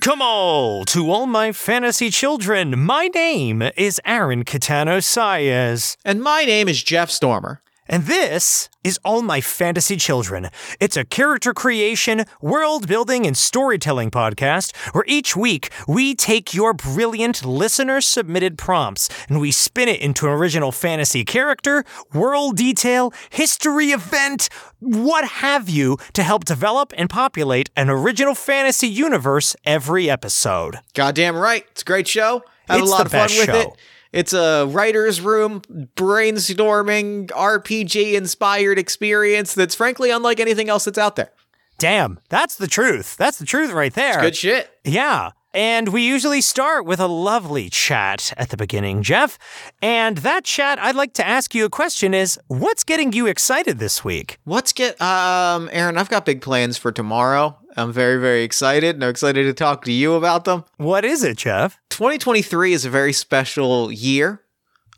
Welcome all to all my fantasy children. My name is Aaron Catano Saez. And my name is Jeff Stormer. And this is All My Fantasy Children. It's a character creation, world building, and storytelling podcast where each week we take your brilliant listener submitted prompts and we spin it into an original fantasy character, world detail, history event, what have you, to help develop and populate an original fantasy universe every episode. Goddamn right. It's a great show. Have It's a lot the of fun with show. it. It's a writer's room, brainstorming, RPG inspired experience that's frankly unlike anything else that's out there. Damn, that's the truth. That's the truth right there. Good shit. Yeah. And we usually start with a lovely chat at the beginning, Jeff. And that chat, I'd like to ask you a question is what's getting you excited this week? Let's get, um, Aaron, I've got big plans for tomorrow. I'm very, very excited and I'm excited to talk to you about them. What is it, Jeff? 2023 is a very special year.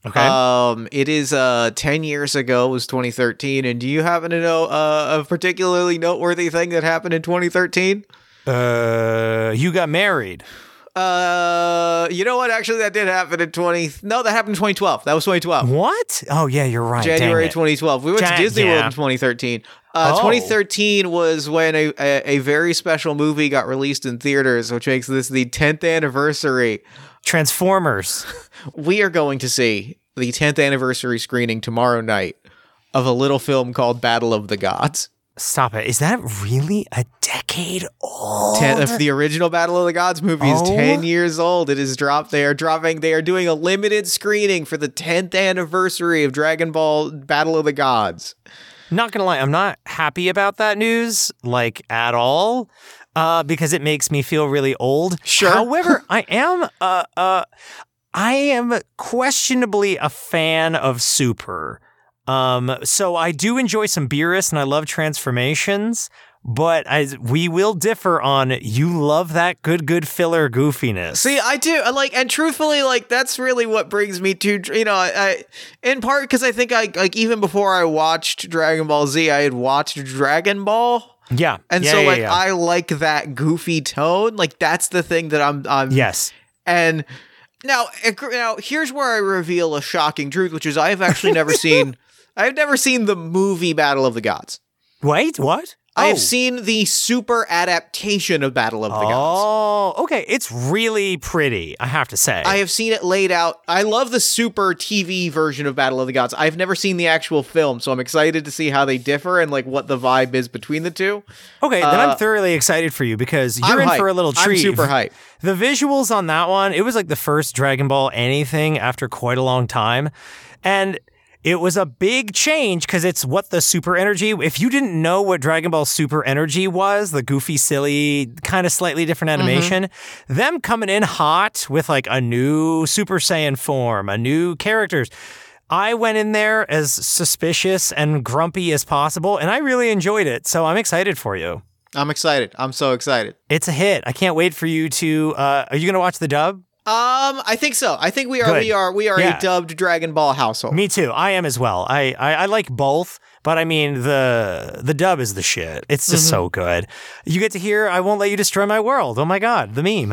Okay. Um, it is uh 10 years ago it was 2013, and do you happen to know uh, a particularly noteworthy thing that happened in 2013? Uh, you got married. Uh, you know what? Actually, that did happen in 20. No, that happened in 2012. That was 2012. What? Oh, yeah, you're right. January 2012. We went Ja- to Disney World in 2013. Uh, Oh. 2013 was when a, a, a very special movie got released in theaters, which makes this the 10th anniversary. Transformers. We are going to see the 10th anniversary screening tomorrow night of a little film called Battle of the Gods. Stop it. Is that really a decade old? Ten, if the original Battle of the Gods movie is Oh. 10 years old, it is dropped. They are dropping, they are doing a limited screening for the 10th anniversary of Dragon Ball Battle of the Gods. Not gonna lie, I'm not happy about that news, like at all, uh, because it makes me feel really old. Sure. However, I am, uh, uh, I am questionably a fan of Super. Um, so I do enjoy some Beerus and I love transformations, but I, we will differ on you love that good, good filler goofiness. See, I do. I like, and truthfully, like that's really what brings me to you know, I, I in part because I think I like even before I watched Dragon Ball Z, I had watched Dragon Ball. yeah. And Yeah, so yeah, like yeah. I like that goofy tone. Like that's the thing that I'm I'm yes. And now, now here's where I reveal a shocking truth, which is I have actually never seen. I've never seen the movie Battle of the Gods. Wait, what? I Oh. have seen the super adaptation of Battle of the Gods. Oh, okay. It's really pretty, I have to say. I have seen it laid out. I love the super TV version of Battle of the Gods. I've never seen the actual film, so I'm excited to see how they differ and like what the vibe is between the two. okay, then uh, I'm thoroughly excited for you because you're I'm in for a little treat. I'm super hype. The visuals on that one, it was like the first Dragon Ball anything after quite a long time. And it was a big change because it's what the super energy. If you didn't know what Dragon Ball Super Energy was, the goofy, silly, kind of slightly different Mm-hmm. animation, them coming in hot with like a new Super Saiyan form, a new characters. I went in there as suspicious and grumpy as possible, and I really enjoyed it. So I'm excited for you. I'm excited. I'm so excited. It's a hit. I can't wait for you to. Uh, are you going to watch the dub? Um, I think so. I think we are Good. we are we are Yeah. a dubbed Dragon Ball household. Me too. I am as well. I, I, I like both, but I mean the the dub is the shit. It's just so Mm-hmm. good. You get to hear "I won't let you destroy my world." Oh my god, the meme.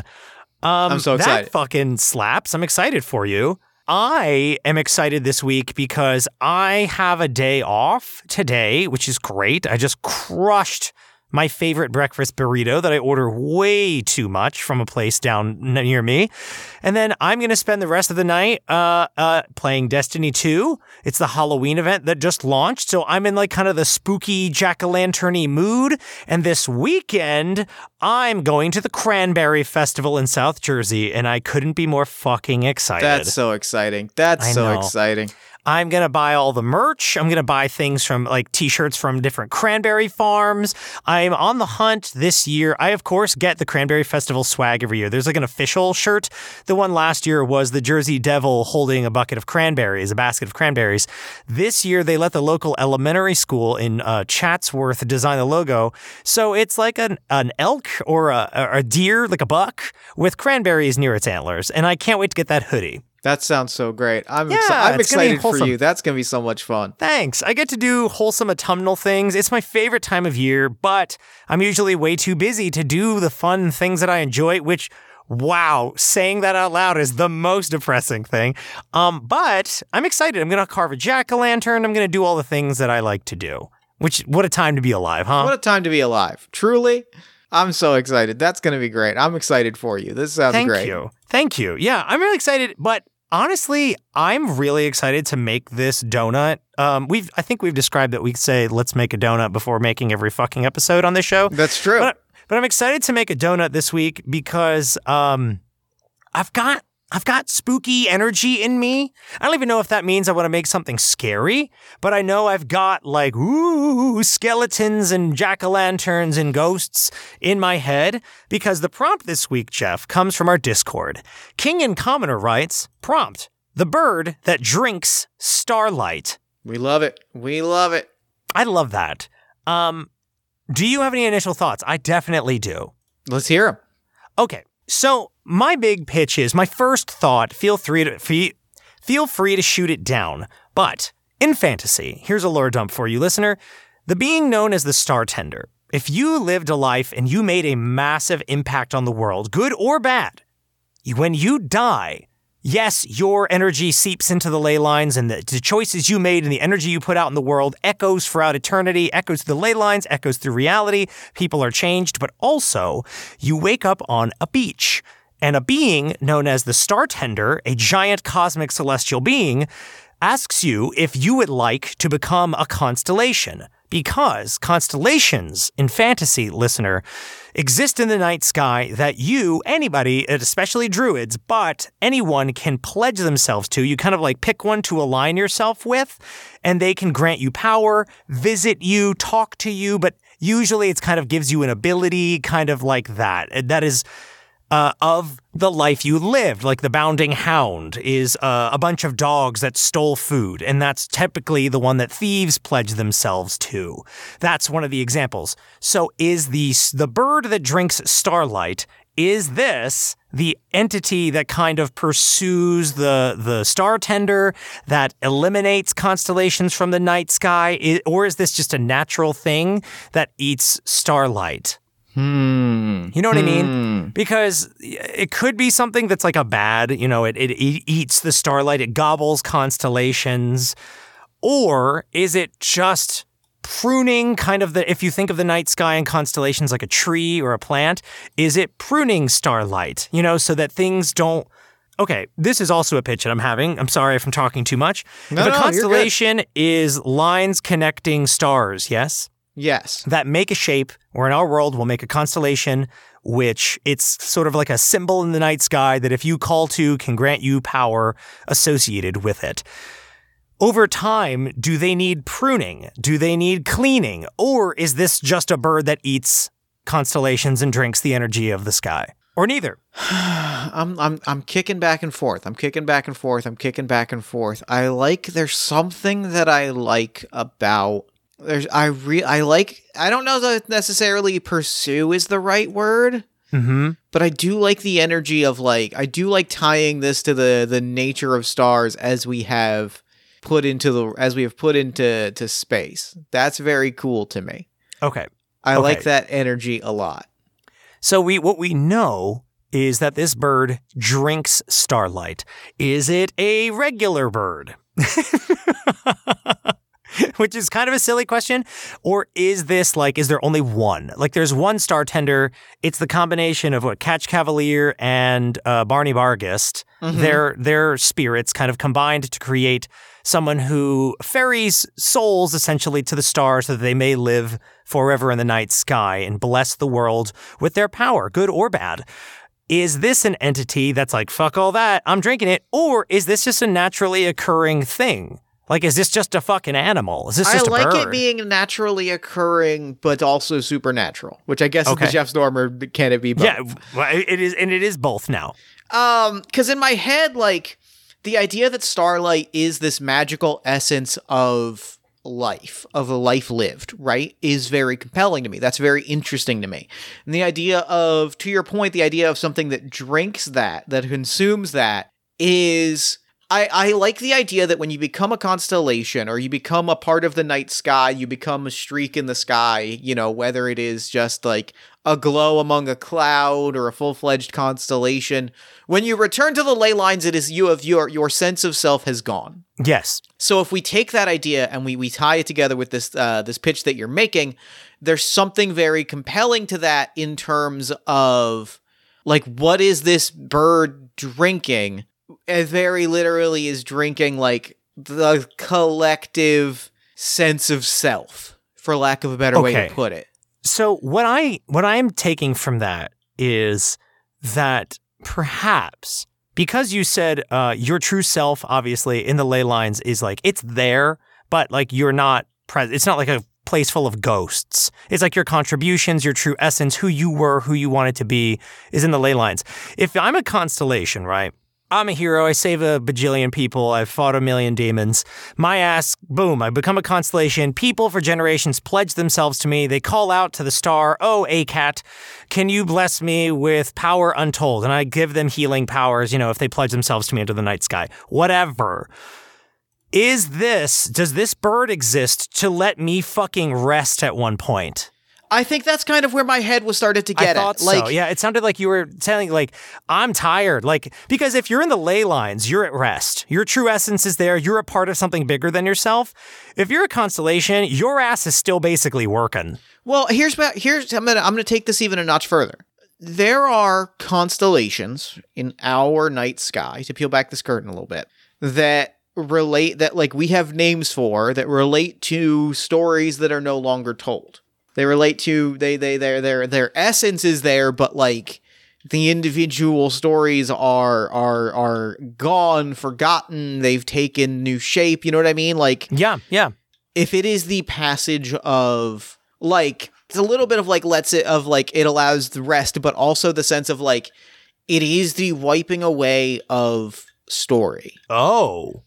Um, I'm so excited. That fucking slaps. I'm excited for you. I am excited this week because I have a day off today, which is great. I just crushed my favorite breakfast burrito that I order way too much from a place down near me. And then I'm going to spend the rest of the night uh, uh, playing Destiny 2. It's the Halloween event that just launched. So I'm in like kind of the spooky jack o' lanterny mood. And this weekend, I'm going to the Cranberry Festival in South Jersey. And I couldn't be more fucking excited. That's so exciting. That's so exciting. I'm going to buy all the merch. I'm going to buy things from like t shirts from different cranberry farms. I'm on the hunt this year. I, of course, get the Cranberry Festival swag every year. There's like an official shirt. The one last year was the Jersey Devil holding a bucket of cranberries, a basket of cranberries. This year, they let the local elementary school in uh, Chatsworth design the logo. So it's like an, an elk or a, a deer, like a buck, with cranberries near its antlers. And I can't wait to get that hoodie. That sounds so great. I'm, Yeah, exci- I'm it's gonna be excited for you. That's going to be so much fun. Thanks. I get to do wholesome autumnal things. It's my favorite time of year, but I'm usually way too busy to do the fun things that I enjoy, which wow, saying that out loud is the most depressing thing. Um, but I'm excited. I'm going to carve a jack-o'-lantern. I'm going to do all the things that I like to do. Which what a time to be alive, huh? What a time to be alive. Truly, I'm so excited. That's going to be great. I'm excited for you. This sounds Thank great. Thank you. Thank you. Yeah, I'm really excited, but honestly, I'm really excited to make this donut. Um, we've I think we've described that we say let's make a donut before making every fucking episode on this show. That's true. But but I'm excited to make a donut this week because um I've got I've got spooky energy in me. I don't even know if that means I want to make something scary, but I know I've got like ooh skeletons and jack-o'-lanterns and ghosts in my head because the prompt this week, Jeff, comes from our Discord. King and Commoner writes, prompt, the bird that drinks starlight. we love it. We love it. I love that. Um, do you have any initial thoughts? I definitely do. Let's hear them. Okay, so my big pitch is my first thought. Feel free to fe- feel free to shoot it down. But in fantasy, here's a lore dump for you, listener. The being known as the Star Tender. If you lived a life and you made a massive impact on the world, good or bad, when you die, yes, your energy seeps into the ley lines, and the, the choices you made and the energy you put out in the world echoes throughout eternity, echoes through the ley lines, echoes through reality. People are changed, but also you wake up on a beach. And a being known as the Star Tender, a giant cosmic celestial being, asks you if you would like to become a constellation. Because constellations in fantasy, listener, exist in the night sky that you, anybody, especially druids, but anyone can pledge themselves to. You kind of like pick one to align yourself with, and they can grant you power, visit you, talk to you, but usually it's kind of gives you an ability, kind of like that. That is uh, of the life you lived. Like the Bounding Hound is uh, a bunch of dogs that stole food, and that's typically the one that thieves pledge themselves to. That's one of the examples. So, is the the bird that drinks starlight? Is this the entity that kind of pursues the the star tender that eliminates constellations from the night sky, or is this just a natural thing that eats starlight? Hmm. You know what I mean? Because it could be something that's like a bad, you know, it, it, it eats the starlight, it gobbles constellations. Or is it just pruning kind of the, if you think of the night sky and constellations like a tree or a plant, is it pruning starlight, you know, so that things don't. Okay, this is also a pitch that I'm having. I'm sorry if I'm talking too much. No, if a no, you're good. constellation is lines connecting stars, yes? Yes. that make a shape, or in our world, we'll make a constellation, which it's sort of like a symbol in the night sky that if you call to can grant you power associated with it. Over time, do they need pruning? Do they need cleaning? Or is this just a bird that eats constellations and drinks the energy of the sky? Or neither? I'm I'm I'm kicking back and forth. I'm kicking back and forth. I'm kicking back and forth. I like there's something that I like about there's I re I like I don't know that necessarily pursue is the right word, Mm-hmm. but I do like the energy of like I do like tying this to the the nature of stars as we have put into the as we have put into to space. That's very cool to me. Okay. I Okay. like that energy a lot. So we what we know is that this bird drinks starlight. Is it a regular bird? Which is kind of a silly question. Or is this like, is there only one? Like, there's one star tender. It's the combination of what Catch Cavalier and uh, Barney Bargist. Their their spirits kind of combined to create someone who ferries souls essentially to the stars so that they may live forever in the night sky and bless the world with their power, good or bad. Is this an entity that's like, fuck all that, I'm drinking it? Or is this just a naturally occurring thing? Like, is this just a fucking animal? Is this just a bird? I like bird? it being naturally occurring, but also supernatural, which I guess is Okay. the Jeff Stormer. Can it be both? yeah, well, it is, and it is both now. Um, because in my head, like the idea that starlight is this magical essence of life, of a life lived, right, is very compelling to me. That's very interesting to me. And the idea of, to your point, the idea of something that drinks that, that consumes that, is. I, I like the idea that when you become a constellation or you become a part of the night sky, you become a streak in the sky, you know, whether it is just like a glow among a cloud or a full-fledged constellation. When you return to the ley lines, it is you of your your sense of self has gone. Yes. So if we take that idea and we we tie it together with this uh, this pitch that you're making, there's something very compelling to that in terms of like what is this bird drinking? Very literally is drinking like the collective sense of self, for lack of a better way to put it. So what I what I am taking from that is that perhaps because you said uh, your true self, obviously in the ley lines, is like it's there, but like you're not present. It's not like a place full of ghosts. It's like your contributions, your true essence, who you were, who you wanted to be, is in the ley lines. If I'm a constellation, right? I'm a hero. I save a bajillion people. I've fought a million demons. My ass, boom, I become a constellation. People for generations pledge themselves to me. They call out to the star, Oh, ACAT, can you bless me with power untold? And I give them healing powers, you know, if they pledge themselves to me into the night sky. Whatever. Is this, does this bird exist to let me fucking rest at one point? I think that's kind of where my head was started to get I thought at. Like, so. Yeah, it sounded like you were telling like I'm tired. Like because if you're in the ley lines, you're at rest. Your true essence is there. You're a part of something bigger than yourself. If you're a constellation, your ass is still basically working. Well, here's what here's I'm gonna I'm gonna take this even a notch further. There are constellations in our night sky to peel back this curtain a little bit that relate that like we have names for that relate to stories that are no longer told. They relate to they they their their their essence is there, but like the individual stories are are are gone, forgotten. They've taken new shape. You know what I mean? Like Yeah, yeah. if it is the passage of like it's a little bit of like lets it of like it allows the rest but also the sense of like it is the wiping away of story Oh.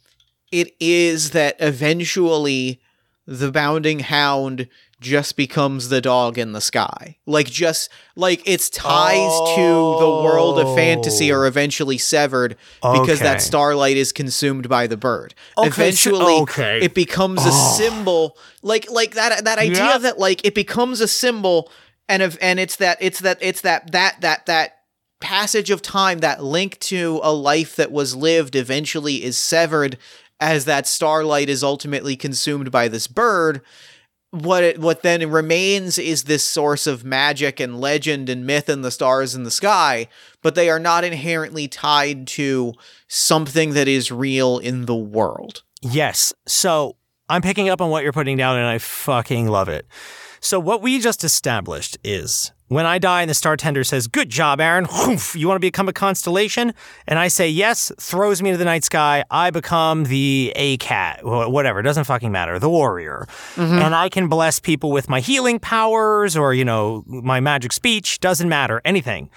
it is that eventually the bounding hound just becomes the dog in the sky like just like its ties to the world of fantasy are oh. eventually severed because Okay. that starlight is consumed by the bird Okay, so- eventually okay. it becomes a oh. symbol like like that that idea Yeah. that like it becomes a symbol and of and it's that it's that it's that that that that passage of time that link to a life that was lived eventually is severed as that starlight is ultimately consumed by this bird what it what then remains is this source of magic and legend and myth and the stars in the sky but they are not inherently tied to something that is real in the world Yes. So I'm picking up on what you're putting down and I fucking love it. So what we just established is when I die and the star tender says, Good job, Aaron. You want to become a constellation? And I say yes, throws me to the night sky. I become the A cat, whatever. It doesn't fucking matter. The warrior. Mm-hmm. And I can bless people with my healing powers or, you know, my magic speech. Doesn't matter. Anything.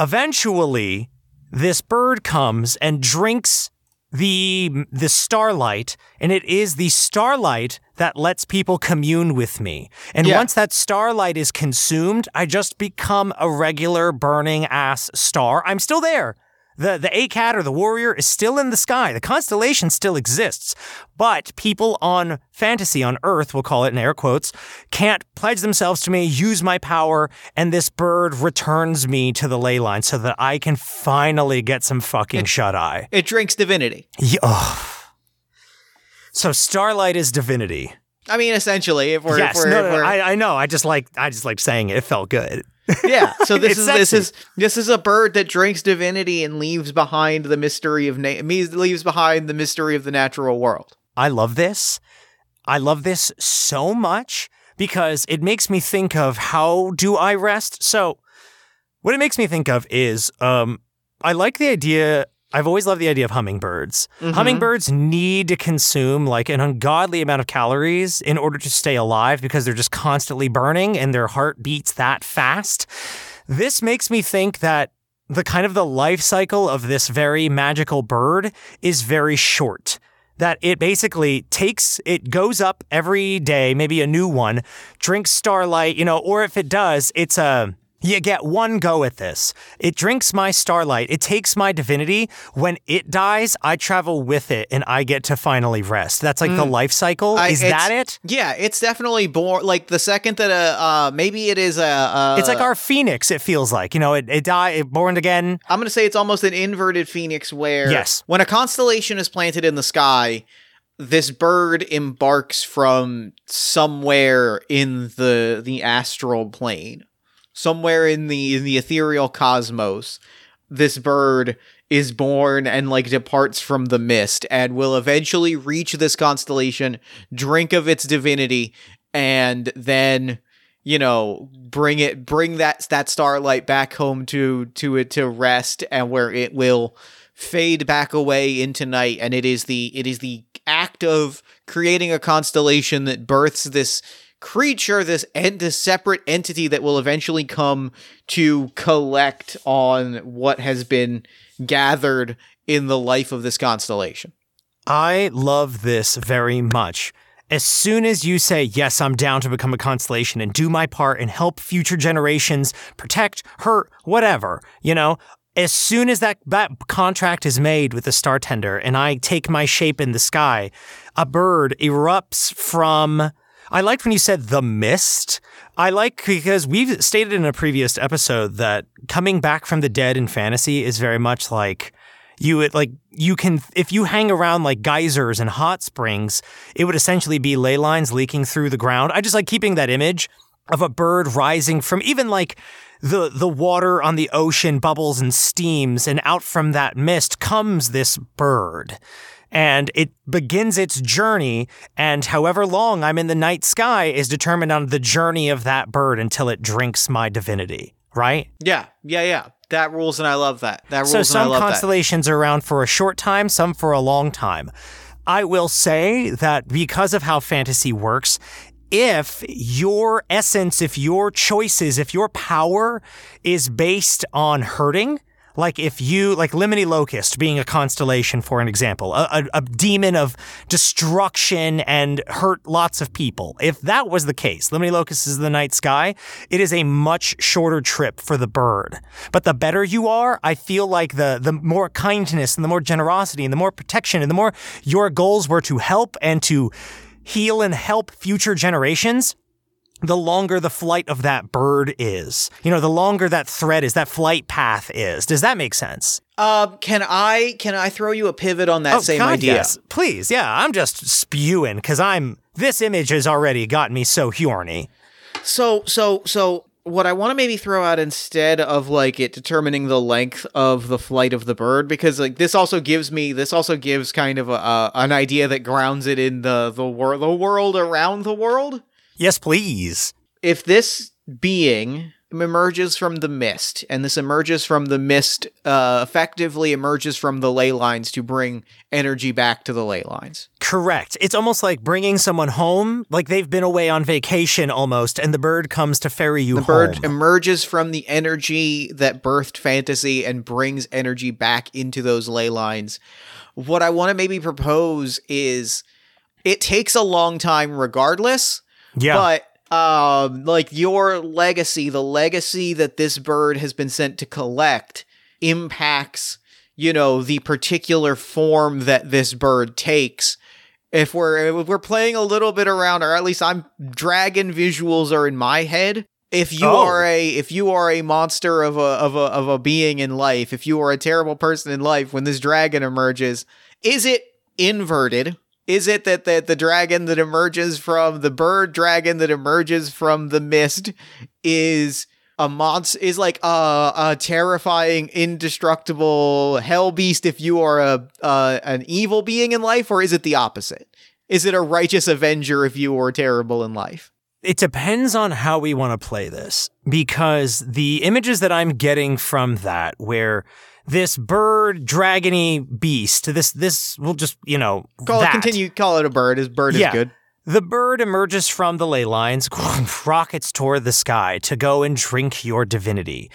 Eventually, this bird comes and drinks the the starlight and it is the starlight that lets people commune with me. And Yeah. once that starlight is consumed i just become a regular burning ass star. I'm still there. The the acat or the warrior is still in the sky. The constellation still exists. But people on fantasy on earth we'll call it in air quotes can't pledge themselves to me use my power and this bird returns me to the ley line so that i can finally get some fucking shut eye. It drinks divinity. Yeah, ugh. So Starlight is divinity. i mean essentially if we're, yes, if we're, no, no, we're I, I know. I just like I just like saying it. It felt good. yeah so this is this is this is a bird that drinks divinity and leaves behind the mystery of na- me- leaves behind the mystery of the natural world I love this. I love this so much because it makes me think of how do I rest. So, what it makes me think of is um, I like the idea I've always loved the idea of hummingbirds. Mm-hmm. Hummingbirds need to consume like an ungodly amount of calories in order to stay alive because they're just constantly burning and their heart beats that fast. This makes me think that the kind of the life cycle of this very magical bird is very short. That it basically takes, it goes up every day, maybe a new one, drinks starlight, you know, or if it does, it's a, you get one go at this. It drinks my starlight. It takes my divinity. When it dies, I travel with it and I get to finally rest. That's like the life cycle. I- is that it? Yeah, it's definitely born. Like the second that a uh, maybe it is a. Uh, It's like our phoenix, it feels like. You know, it, it died, it born again. I'm gonna say it's almost an inverted phoenix where Yes. when a constellation is planted in the sky, this bird embarks from somewhere in the the astral plane, somewhere in the in the ethereal cosmos. This bird is born and like departs from the mist and will eventually reach this constellation, drink of its divinity, and then you know bring it bring that that starlight back home to to it to rest and where it will fade back away into night and it is the it is the act of creating a constellation that births this creature this and this separate entity that will eventually come to collect on what has been gathered in the life of this constellation I love this very much. As soon as you say, yes, I'm down to become a constellation and do my part and help future generations protect, hurt, whatever, you know, as soon as that, that contract is made with the star tender and I take my shape in the sky, a bird erupts from. I liked when you said the mist. I like because we've stated in a previous episode that coming back from the dead in fantasy is very much like you would like you can if you hang around like geysers and hot springs it would essentially be ley lines leaking through the ground i just like keeping that image of a bird rising from even like the the water on the ocean bubbles and steams and out from that mist comes this bird and it begins its journey and however long i'm in the night sky is determined on the journey of that bird until it drinks my divinity right? Yeah yeah yeah. That rules and i love that. That rules so and i some love that. constellations are around for a short time, some for a long time. I will say that because of how fantasy works, if your essence, if your choices, if your power is based on hurting, like if you, like Limini Locust being a constellation, for an example, a, a, a demon of destruction and hurt lots of people. If that was the case, Limini Locust is the night sky, it is a much shorter trip for the bird. But the better you are, I feel like the, the more kindness and the more generosity and the more protection and the more your goals were to help and to heal and help future generations, the longer the flight of that bird is. You know, the longer that thread is, that flight path is. Does that make sense? Uh, can I can I throw you a pivot on that same Oh, God, idea? yes. Please, yeah. I'm just spewing because I'm. This image has already gotten me so horny. So so so what I want to maybe throw out instead of like it determining the length of the flight of the bird because like this also gives me this also gives kind of a, a an idea that grounds it in the the world the world around the world. Yes, please. If this being emerges from the mist and this emerges from the mist uh effectively emerges from the ley lines to bring energy back to the ley lines. Correct. It's almost like bringing someone home, like they've been away on vacation almost, and the bird comes to ferry you The home. bird emerges from the energy that birthed fantasy and brings energy back into those ley lines. What I want to maybe propose is it takes a long time regardless, yeah. but um like your legacy, the legacy that this bird has been sent to collect impacts, you know, the particular form that this bird takes if we're if we're playing a little bit around or at least i'm dragon visuals are in my head if you Oh. are a if you are a monster of a of a of a being in life if you are a terrible person in life when this dragon emerges is it inverted is it that, that the dragon that emerges from the bird dragon that emerges from the mist is a monster is like a, a terrifying indestructible hell beast if you are a uh, an evil being in life or is it the opposite? Is it a righteous avenger if you are terrible in life? It depends on how we want to play this because the images that I'm getting from that, where this bird dragony beast. This this we'll just you know Call that. it continue. Call it a bird. His bird Yeah. is good. The bird emerges from the ley lines, rockets toward the sky to go and drink your divinity.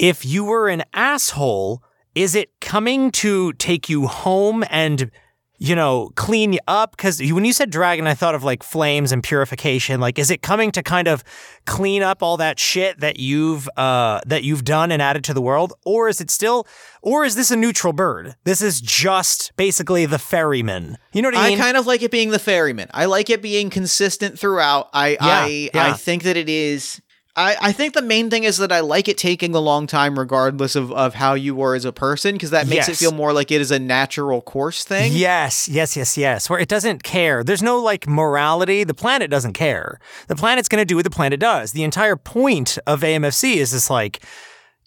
If you were an asshole, is it coming to take you home and, you know, clean you up? Because when you said dragon, I thought of like flames and purification. Like, is it coming to kind of clean up all that shit that you've uh, that you've done and added to the world, or is it still, or is this a neutral bird? This is just basically the ferryman. You know what I mean? I kind of like it being the ferryman. I like it being consistent throughout. I I yeah. I think that it is. I, I think the main thing is that I like it taking a long time, regardless of, of how you were as a person, because that makes it feel more like it is a natural course thing. Yes, yes, yes, yes. Where it doesn't care. There's no like morality. The planet doesn't care. The planet's going to do what the planet does. The entire point of AMFC is this like,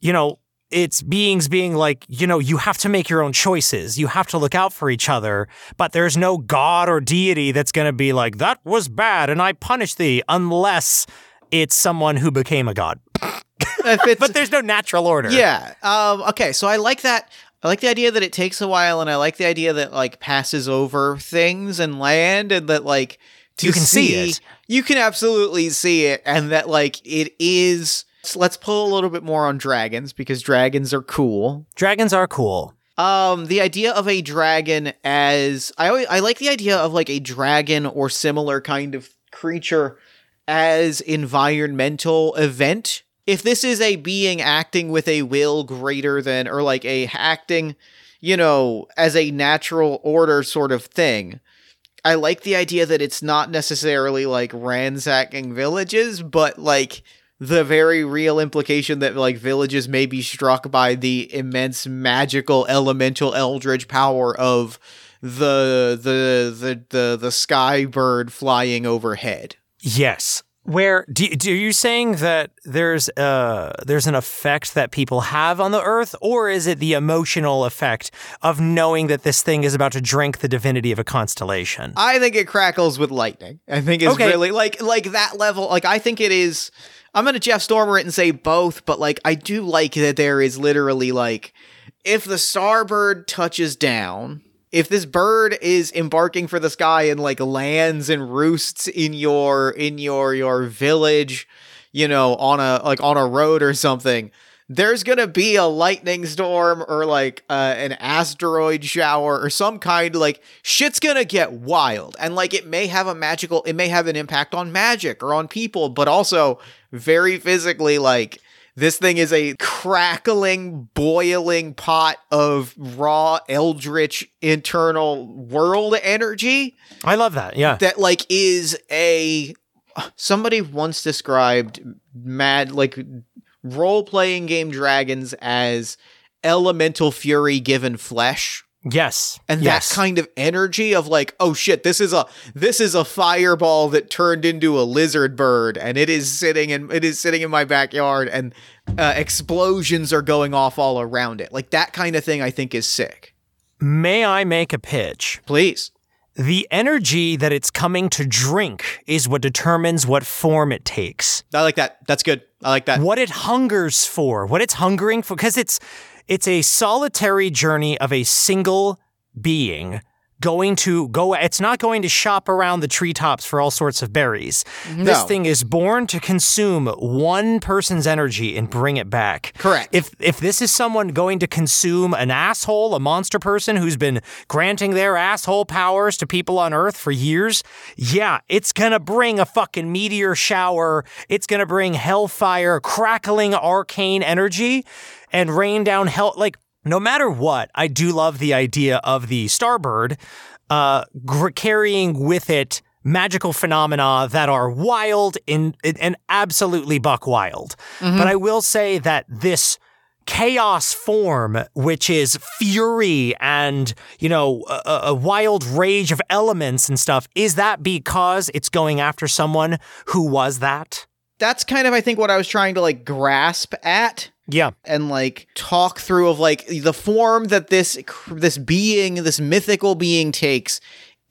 you know, it's beings being like, you know, you have to make your own choices. You have to look out for each other. But there's no god or deity that's going to be like, that was bad and I punish thee, unless it's someone who became a god. But there's no natural order. Yeah. Um, okay. So I like that. I like the idea that it takes a while, and I like the idea that like passes over things and land, and that like to You can see it. You can absolutely see it, and that like it is. So let's pull a little bit more on dragons because dragons are cool. Dragons are cool. Um, the idea of a dragon as I always, I like the idea of like a dragon or similar kind of creature as environmental event. If this is a being acting with a will greater than or like a acting, you know, as a natural order sort of thing. I like the idea that it's not necessarily like ransacking villages, but like the very real implication that like villages may be struck by the immense magical elemental eldritch power of the the the the, the sky bird flying overhead. Yes. Where do, do are you saying that there's uh there's an effect that people have on the earth, or is it the emotional effect of knowing that this thing is about to drink the divinity of a constellation? I think it crackles with lightning. I think it's Okay. really like like that level. Like I think it is. I'm gonna Jeff Stormer it and say both, but like I do like that there is literally like if the starbird touches down, if this bird is embarking for the sky and like lands and roosts in your in your your village, you know, on a like on a road or something, there's gonna be a lightning storm or like uh, an asteroid shower or some kind like shit's gonna get wild. And like it may have a magical it may have an impact on magic or on people but also very physically like this thing is a crackling boiling pot of raw eldritch internal world energy I love that. Yeah. that like is a somebody once described mad like role playing game dragons as elemental fury given flesh yes. and yes. that kind of energy of like oh shit this is a this is a fireball that turned into a lizard bird and it is sitting in it is sitting in my backyard and uh, explosions are going off all around it like that kind of thing i think is sick May I make a pitch? please The energy that it's coming to drink is what determines what form it takes. i like that that's good i like that what it hungers for, what it's hungering for, because it's it's a solitary journey of a single being going to go. It's not going to shop around the treetops for all sorts of berries. Mm-hmm. This thing is born to consume one person's energy and bring it back. Correct. If if this is someone going to consume an asshole, a monster person who's been granting their asshole powers to people on Earth for years, yeah, it's gonna bring a fucking meteor shower. It's gonna bring hellfire, crackling arcane energy, and rain down hell. Like no matter what, I do love the idea of the starbird uh, gr- carrying with it magical phenomena that are wild and, and absolutely buck wild. But I will say that this chaos form, which is fury and, you know, a, a wild rage of elements and stuff, is that because it's going after someone who was that? that's kind of i think what i was trying to like grasp at Yeah. and like talk through of like the form that this this being this mythical being takes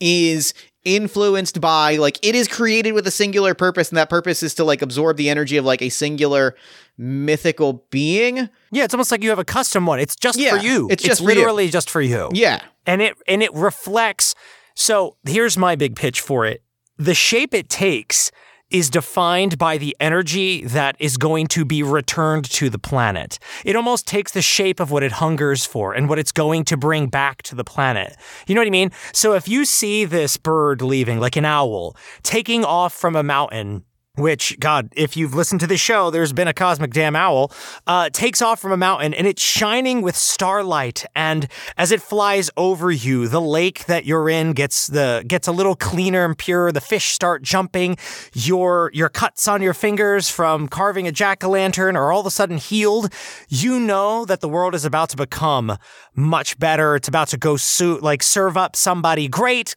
is influenced by like it is created with a singular purpose and that purpose is to like absorb the energy of like a singular mythical being. Yeah, it's almost like you have a custom one. It's just Yeah, for you. it's just for you. literally just for you. Yeah. and it and it reflects so here's my big pitch for it the shape it takes is defined by the energy that is going to be returned to the planet. It almost takes the shape of what it hungers for and what it's going to bring back to the planet. You know what I mean? So if you see this bird leaving, like an owl, taking off from a mountain, which God, if you've listened to the show, there's been a cosmic damn owl, uh, takes off from a mountain and it's shining with starlight. And as it flies over you, the lake that you're in gets the gets a little cleaner and purer. The fish start jumping. Your your cuts on your fingers from carving a jack o' lantern are all of a sudden healed. You know that the world is about to become much better. It's about to go suit like serve up somebody great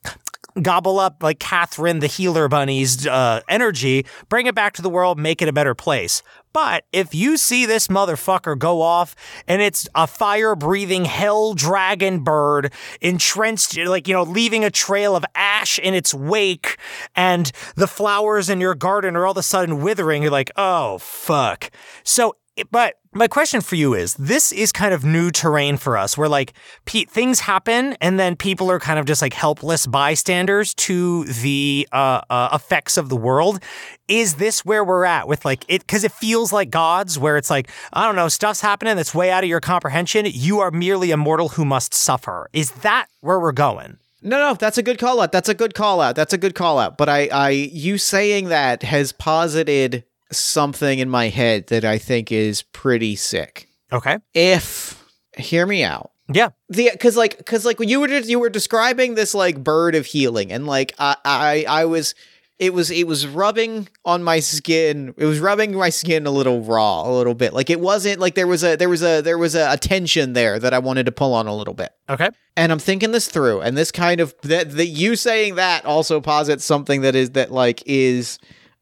gobble up like Catherine the healer bunny's uh, energy, bring it back to the world, make it a better place. But if you see this motherfucker go off and it's a fire breathing hell dragon bird entrenched, like, you know, leaving a trail of ash in its wake and the flowers in your garden are all of a sudden withering, you're like, oh, fuck. So, but my question for you is this is kind of new terrain for us where like Pete things happen and then people are kind of just like helpless bystanders to the uh, uh, effects of the world is this where we're at with like it because it feels like gods where it's like i don't know stuff's happening that's way out of your comprehension you are merely a mortal who must suffer is that where we're going No, no, that's a good call out. That's a good call out. That's a good call out. But I, I, you saying that has posited something in my head that I think is pretty sick. okay If, hear me out. yeah The, cause like, cause like when you were just, you were describing this like bird of healing and like, I, I, I was, it was, it was rubbing on my skin. It was rubbing my skin a little raw, a little bit. Like it wasn't like there was a, there was a, there was a, a tension there that I wanted to pull on a little bit. okay and I'm thinking this through, and this kind of that that you saying that also posits something that is that like is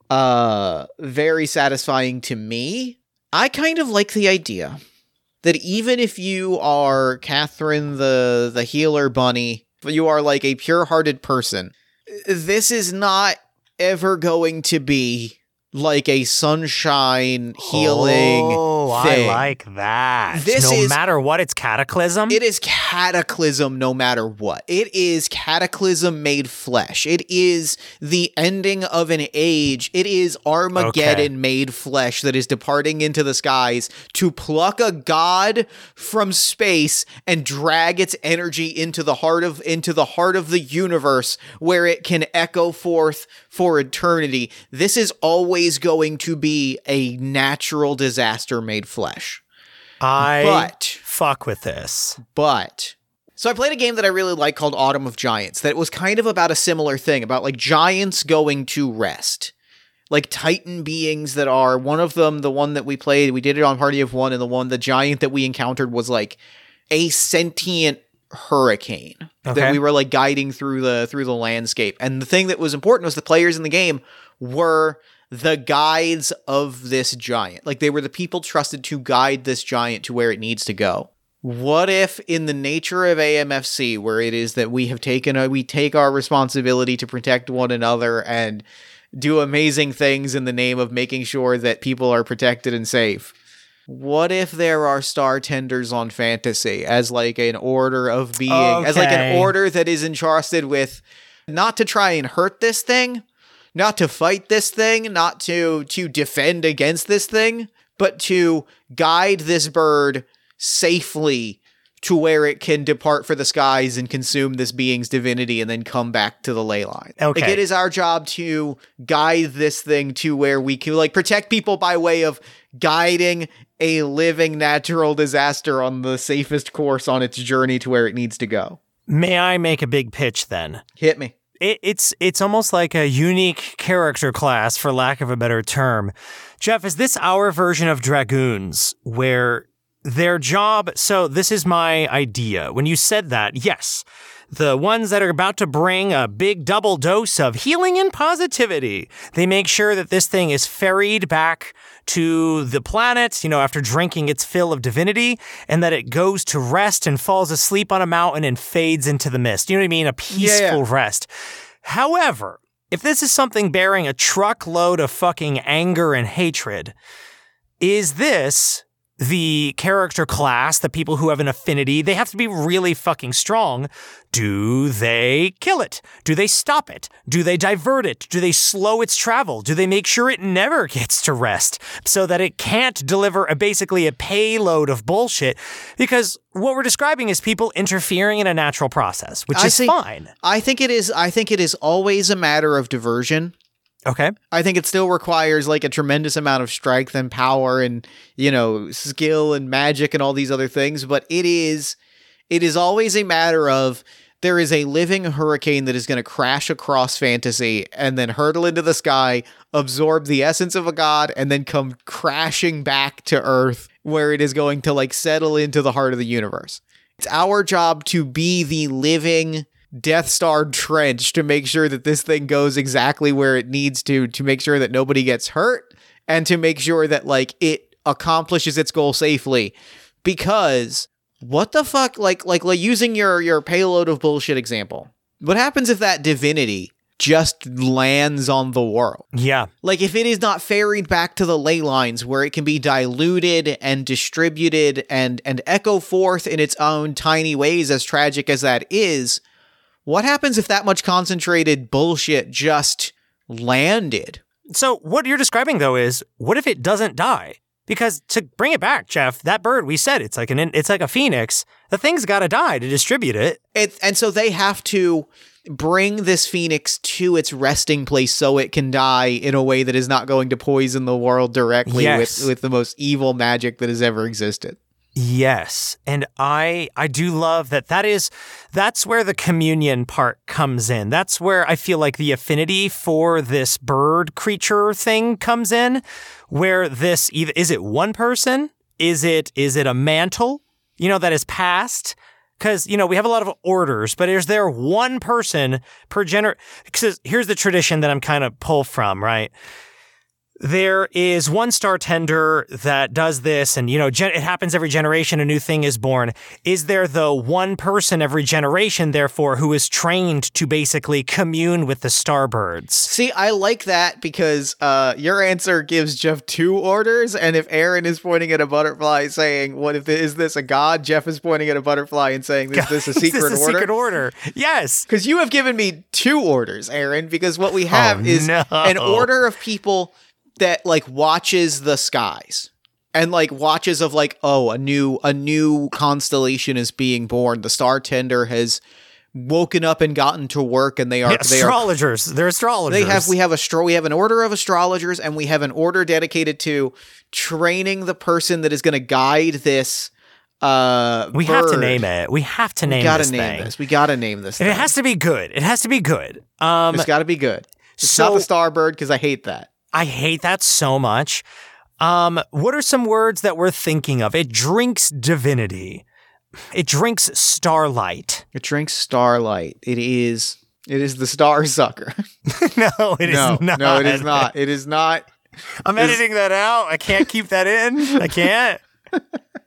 uh very satisfying to me. I kind of like the idea that even if you are Catherine the the healer bunny, you are like a pure-hearted person, this is not ever going to be like a sunshine healing oh thing. i like that This no is- matter what it's cataclysm It is cataclysm no matter what. It is cataclysm made flesh. It is the ending of an age. It is Armageddon Okay. made flesh that is departing into the skies to pluck a god from space and drag its energy into the heart of into the heart of the universe where it can echo forth for eternity. This is always going to be a natural disaster made flesh. i But fuck with this but so I played a game that I really like called Autumn of Giants that was kind of about a similar thing about like giants going to rest. Like titan beings that are one of them, the one that we played, we did it on Party of One, and the one, the giant that we encountered was like a sentient hurricane Okay. that we were like guiding through the through the landscape. And the thing that was important was the players in the game were the guides of this giant. Like they were the people trusted to guide this giant to where it needs to go. What if in the nature of AMFC where it is that we have taken a, we take our responsibility to protect one another and do amazing things in the name of making sure that people are protected and safe. What if there are star tenders on fantasy as like an order of being, as like an order that is entrusted with not to try and hurt this thing, not to fight this thing, not to to defend against this thing, but to guide this bird safely to where it can depart for the skies and consume this being's divinity and then come back to the ley line. Okay. Like it is our job to guide this thing to where we can like protect people by way of guiding a living natural disaster on the safest course on its journey to where it needs to go. may i make a big pitch then Hit me. it, it's it's almost like a unique character class, for lack of a better term. Jeff, is this our version of dragoons, where their job? So this is my idea. When you said that, yes, the ones that are about to bring a big double dose of healing and positivity, they make sure that this thing is ferried back to the planet, you know, after drinking its fill of divinity, and that it goes to rest and falls asleep on a mountain and fades into the mist. You know what I mean? A peaceful yeah. rest. However, if this is something bearing a truckload of fucking anger and hatred, is this the character class, the people who have an affinity, they have to be really fucking strong. Do they kill it? Do they stop it? Do they divert it? Do they slow its travel? Do they make sure it never gets to rest so that it can't deliver a basically a payload of bullshit? Because what we're describing is people interfering in a natural process, which I is think- fine. I think it is. I think it is always a matter of diversion. Okay. I think it still requires like a tremendous amount of strength and power and you know skill and magic and all these other things. But it is, it is always a matter of there is a living hurricane that is going to crash across fantasy and then hurtle into the sky, absorb the essence of a god, and then come crashing back to Earth where it is going to like settle into the heart of the universe. It's our job to be the living Death Star trench to make sure that this thing goes exactly where it needs to, to make sure that nobody gets hurt, and to make sure that like it accomplishes its goal safely. Because what the fuck, like like like using your your payload of bullshit example, what happens if that divinity just lands on the world? Yeah. Like if it is not ferried back to the ley lines where it can be diluted and distributed and and echo forth in its own tiny ways as tragic as that is, what happens if that much concentrated bullshit just landed? So what you're describing though is what if it doesn't die? Because to bring it back, Jeff, that bird we said it's like an it's like a phoenix. The thing's got to die to distribute it. It, and so they have to bring this phoenix to its resting place so it can die in a way that is not going to poison the world directly Yes. with, with the most evil magic that has ever existed. Yes, and I I do love that that is that's where the communion part comes in. That's where I feel like the affinity for this bird creature thing comes in where this is it one person? Is it is it a mantle? You know that is passed cuz you know we have a lot of orders, but is there one person per gener cuz here's the tradition that I'm kind of pull from, right? There is one star tender that does this and you know gen- it happens every generation a new thing is born is there the one person every generation therefore who is trained to basically commune with the starbirds See, I like that because uh, your answer gives Jeff two orders, and if Aaron is pointing at a butterfly saying, "What if is this a god?" Jeff is pointing at a butterfly and saying, "Is this a Is this secret a order?" secret order yes Because you have given me two orders, Aaron. Because what we have Oh, is no. an order of people that like watches the skies and like watches of like oh a new a new constellation is being born. The star tender has woken up and gotten to work, and they are Yeah, they are astrologers. They're astrologers. They have we have astro we have an order of astrologers and we have an order dedicated to training the person that is going to guide this uh we have to name it. We have to name we gotta this name thing. this. We gotta name this and thing. it has to be good. It has to be good. Um it's gotta be good. It's so- not the starbird because i hate that I hate that so much. Um, what are some words that we're thinking of? It drinks divinity. It drinks starlight. it drinks starlight it is it is the star sucker no, it is no not. no it is not it is not I'm editing that out. I can't keep that in. I can't.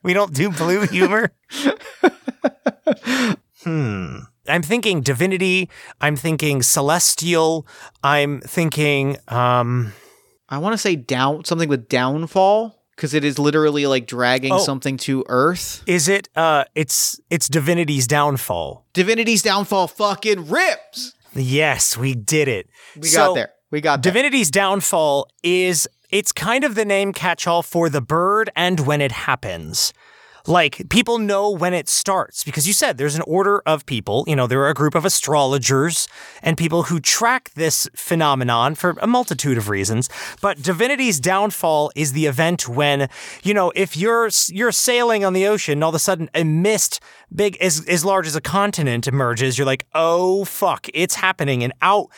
we don't do blue humor. hmm. I'm thinking divinity. I'm thinking celestial. I'm thinking um i want to say down something with downfall because it is literally like dragging Oh. something to earth is it uh it's it's divinity's downfall. divinity's downfall fucking rips Yes, we did it. we So, got there we got there. Divinity's downfall is it's kind of the name catch-all for the bird and when it happens. Like people know when it starts because you said there's an order of people, you know, there are a group of astrologers and people who track this phenomenon for a multitude of reasons. But divinity's downfall is the event when, you know, if you're you're sailing on the ocean, and all of a sudden a mist big as as large as a continent emerges, you're like, "Oh fuck, it's happening." And out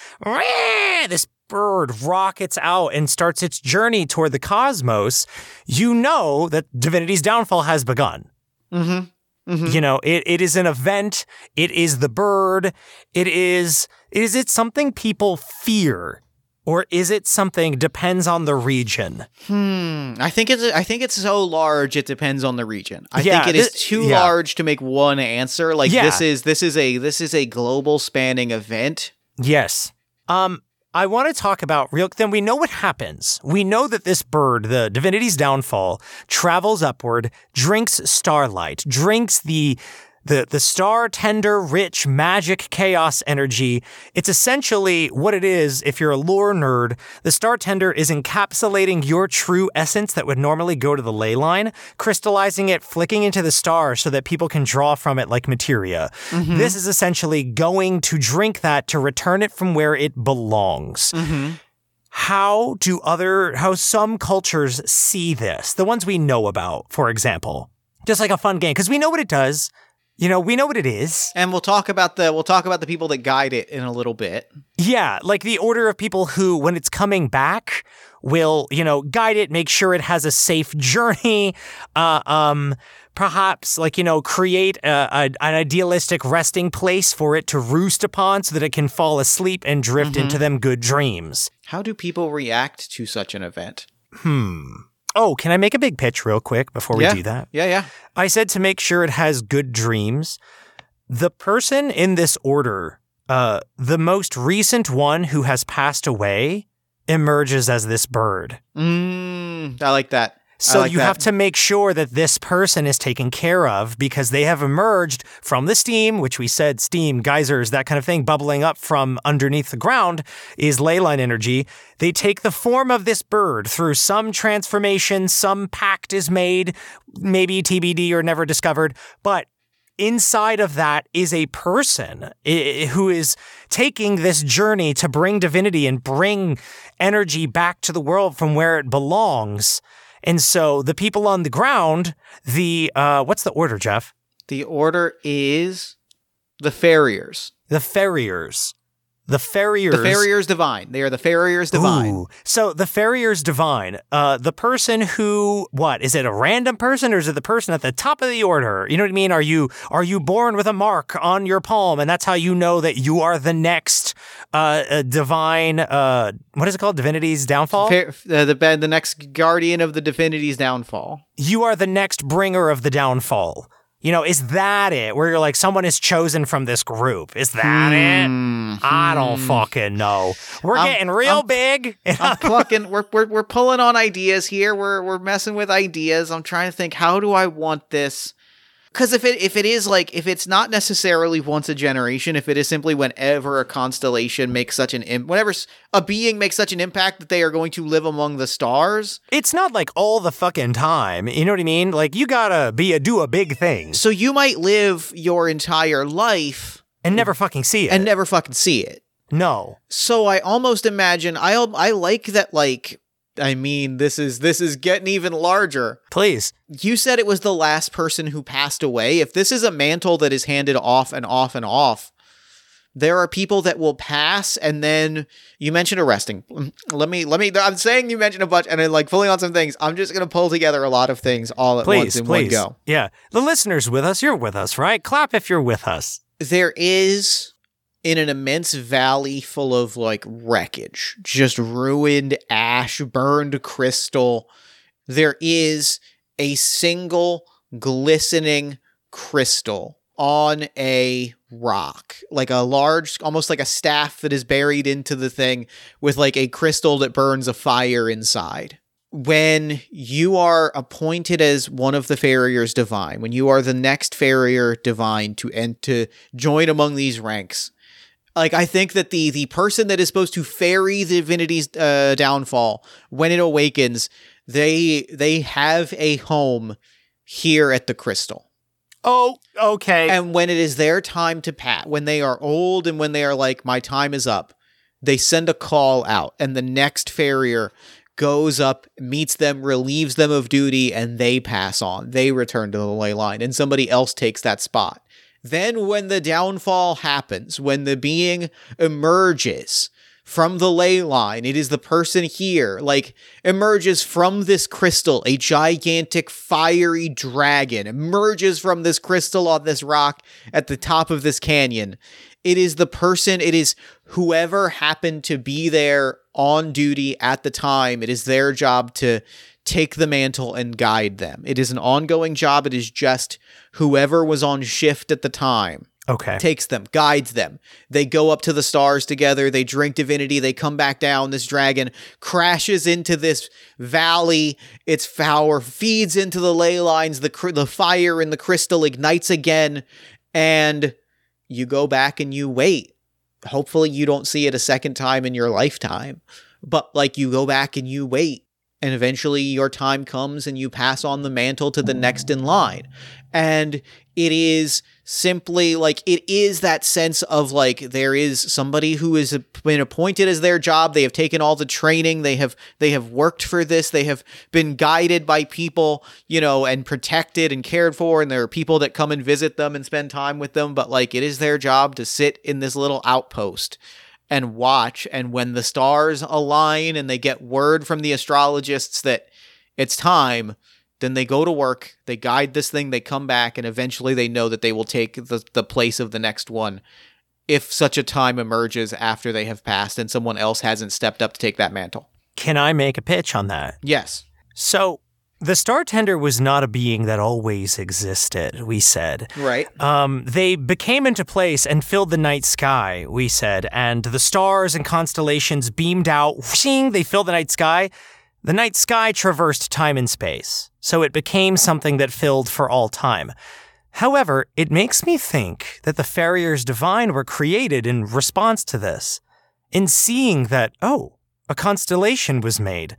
this bird rockets out and starts its journey toward the cosmos, you know that divinity's downfall has begun. Mm-hmm. You know, it, it is an event. It is the bird. It is, is it something people fear? Or is it something depends on the region? Hmm. I think it's I think it's so large it depends on the region. I Yeah, think it is this- too yeah. large to make one answer. Like Yeah. this is this is a this is a global spanning event. Yes. Um, I want to talk about real. Then we know what happens. We know that this bird, the divinity's downfall, travels upward, drinks starlight, drinks the the the star tender rich magic chaos energy. It's essentially what it is if you're a lore nerd. The star tender is encapsulating your true essence that would normally go to the ley line crystallizing it flicking into the star so that people can draw from it like materia. Mm-hmm. This is essentially going to drink that to return it from where it belongs. Mm-hmm. How do other how some cultures see this? The ones we know about for example. Just like a fun game because we know what it does you know we know what it is And we'll talk about the we'll talk about the people that guide it in a little bit. yeah like the order of people who when it's coming back will you know guide it make sure it has a safe journey uh, um perhaps like you know create a, a, an idealistic resting place for it to roost upon so that it can fall asleep and drift into them good dreams How do people react to such an event? Oh can i make a big pitch real quick before we yeah. do that Yeah, yeah. I said to make sure it has good dreams. The person in this order, uh, the most recent one who has passed away, emerges as this bird. Mm, I like that. So like you that. have to make sure that this person is taken care of because they have emerged from the steam, which we said steam, geysers, that kind of thing, bubbling up from underneath the ground is ley line energy. They take the form of this bird through some transformation, some pact is made, maybe TBD or never discovered, but inside of that is a person who is taking this journey to bring divinity and bring energy back to the world from where it belongs. And so the people on the ground, the uh, what's the order, Jeff? The order is the farriers. The farriers. The farriers. The farriers divine. They are the farriers divine. Ooh. So the farriers divine, uh, the person who, what is it? A random person, or is it the person at the top of the order? You know what I mean? Are you are you born with a mark on your palm, and that's how you know that you are the next uh, uh, divine? Uh, what is it called? Divinity's downfall. Fa- uh, the the next guardian of the divinity's downfall. you are the next bringer of the downfall. You know, is that it? Where you're like, someone is chosen from this group. Is that it? Hmm, I don't hmm. fucking know. We're I'm- getting real I'm- big. I'm plucking. We're, we're we're pulling on ideas here. We're we're messing with ideas. I'm trying to think. How do I want this? Because if it if it is like if it's not necessarily once a generation, if it is simply whenever a constellation makes such an Im- whenever a being makes such an impact that they are going to live among the stars. it's not like all the fucking time. You know what I mean? Like you gotta be a do a big thing So you might live your entire life and never fucking see it. and never fucking see it. no. So I almost imagine I I like that like I mean this is this is getting even larger. Please. You said it was the last person who passed away. If this is a mantle that is handed off and off and off, there are people that will pass and then you mentioned arresting. Let me let me I'm saying you mentioned a bunch and then like pulling on some things. I'm just gonna pull together a lot of things all at once Please, in please. one go. Yeah. The listeners with us, you're with us, right? Clap if you're with us. there is in an immense valley full of like wreckage, just ruined ash, burned crystal. There is a single glistening crystal on a rock, like a large, almost like a staff that is buried into the thing with like a crystal that burns a fire inside when you are appointed as one of the farriers divine, when you are the next farrier divine to and to join among these ranks, like I think that the the person that is supposed to ferry the divinity's uh, downfall when it awakens, they they have a home here at the crystal. Oh, okay. And when it is their time to pat, when they are old and when they are like, my time is up, they send a call out, and the next farrier goes up, meets them, relieves them of duty, and they pass on. They return to the ley line, and somebody else takes that spot. Then, when the downfall happens, when the being emerges from the ley line, it is the person here, like, emerges from this crystal, a gigantic fiery dragon emerges from this crystal on this rock at the top of this canyon. It is the person, it is whoever happened to be there on duty at the time. It is their job to take the mantle and guide them. It is an ongoing job. It is just whoever was on shift at the time. Okay. takes them, guides them. They go up to the stars together, they drink divinity, they come back down. This dragon crashes into this valley. Its power feeds into the ley lines, the cr- the fire in the crystal ignites again and you go back and you wait. Hopefully you don't see it a second time in your lifetime. But like you go back and you wait and eventually your time comes and you pass on the mantle to the next in line. And it is simply like it is that sense of like there is somebody who has been appointed as their job. They have taken all the training. They have they have worked for this. They have been guided by people you know and protected and cared for. And there are people that come and visit them and spend time with them. But like it is their job to sit in this little outpost and watch and when the stars align and they get word from the astrologists that it's time then they go to work, they guide this thing, they come back, and eventually they know that they will take the, the place of the next one if such a time emerges after they have passed and someone else hasn't stepped up to take that mantle. Can I make a pitch on that? Yes. So, the Star Tender was not a being that always existed, we said. Right. Um, they became into place and filled the night sky, we said, and the stars and constellations beamed out, whooshing, they filled the night sky. The night sky traversed time and space, so it became something that filled for all time. However, it makes me think that the Farriers Divine were created in response to this. In seeing that, oh, a constellation was made.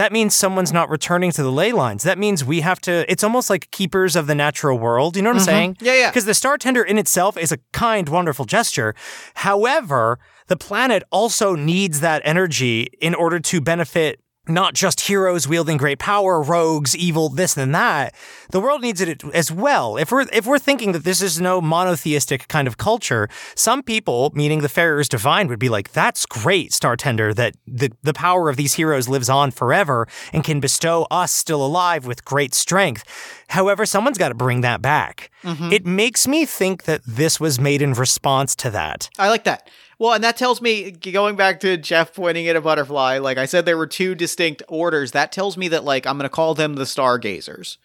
That means someone's not returning to the ley lines. That means we have to, it's almost like keepers of the natural world. You know what I'm mm-hmm. saying? Yeah, yeah. Because the Star Tender in itself is a kind, wonderful gesture. However, the planet also needs that energy in order to benefit not just heroes wielding great power, rogues, evil, this and that. The world needs it as well. If we're if we're thinking that this is no monotheistic kind of culture, some people, meaning the Farriers Divine, would be like, "That's great, Star Tender, that the the power of these heroes lives on forever and can bestow us still alive with great strength." However, someone's got to bring that back. Mm-hmm. It makes me think that this was made in response to that. I like that. Well, and that tells me, going back to Jeff pointing at a butterfly, like I said, there were two distinct orders. That tells me that, like, I'm going to call them the stargazers.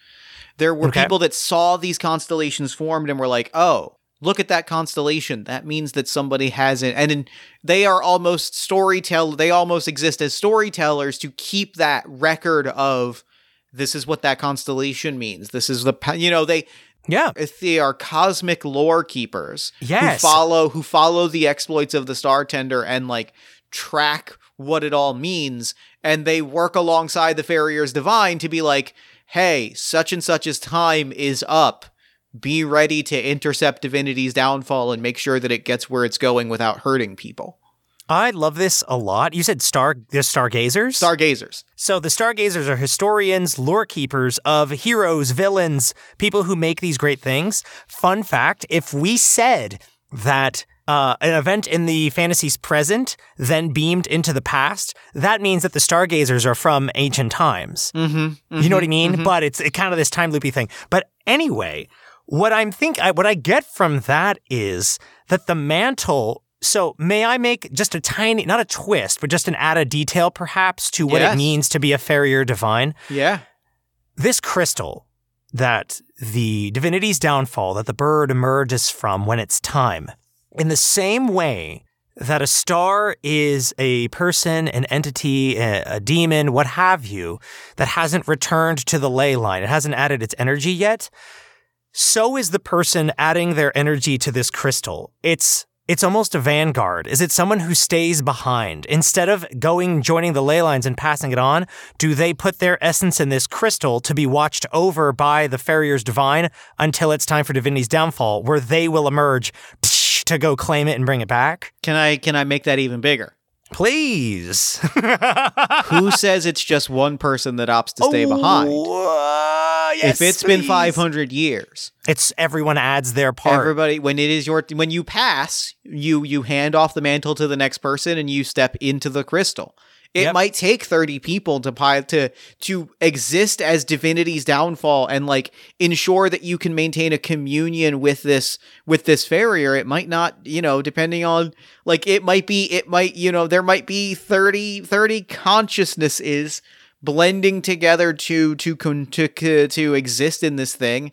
There were Okay. people that saw these constellations formed and were like, oh, look at that constellation. That means that somebody has it. And in, they are almost storytell. They almost exist as storytellers to keep that record of this is what that constellation means. This is the, you know, they, Yeah. they are cosmic lore keepers Yes. who follow who follow the exploits of the star tender and like track what it all means and they work alongside the farriers divine to be like hey such and such's time is up be ready to intercept divinity's downfall and make sure that it gets where it's going without hurting people I love this a lot. You said star the stargazers? stargazers So the Stargazers are historians, lore keepers of heroes, villains, people who make these great things. Fun fact: if we said that uh, an event in the fantasy's present then beamed into the past, that means that the Stargazers are from ancient times. mm-hmm, You know what I mean? But it's it kind of this time loopy thing. But anyway, what I'm think I, what I get from that is that the mantle. So may I make just a tiny, not a twist, but just an added detail, perhaps, to what Yes. it means to be a farrier divine? yeah This crystal that the divinity's downfall, that the bird emerges from when it's time, in the same way that a star is a person, an entity, a, a demon, what have you, that hasn't returned to the ley line, it hasn't added its energy yet, so is the person adding their energy to this crystal. It's it's almost a vanguard. Is it someone who stays behind? Instead of going, joining the ley lines and passing it on, do they put their essence in this crystal to be watched over by the Farriers Divine until it's time for Divinity's downfall, where they will emerge to go claim it and bring it back? can i can i make that even bigger Please. who says it's just one person that opts to stay behind Oh, uh, yes, if it's been five hundred years it's everyone adds their part. Everybody, when it is your when you pass, you you hand off the mantle to the next person and you step into the crystal. It Yep. might take 30 people to pi- to to exist as divinity's downfall and like ensure that you can maintain a communion with this with this farrier. It might not, you know, depending on like it might be it might, you know, there might be 30 30 consciousnesses blending together to to con- to to exist in this thing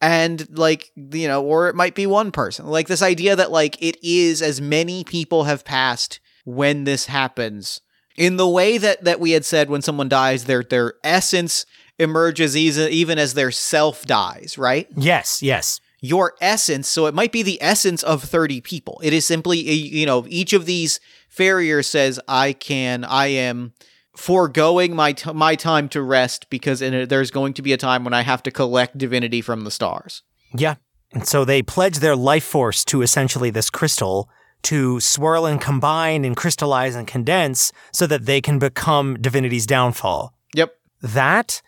and like you know or it might be one person like this idea that like it is as many people have passed when this happens in the way that that we had said when someone dies their their essence emerges even even as their self dies right Yes, yes. your essence so it might be the essence of 30 people it is simply you know each of these farriers says i can i am foregoing my t- my time to rest because in a, there's going to be a time when i have to collect divinity from the stars Yeah. And so they pledge their life force to essentially this crystal to swirl and combine and crystallize and condense so that they can become divinity's downfall. yep. That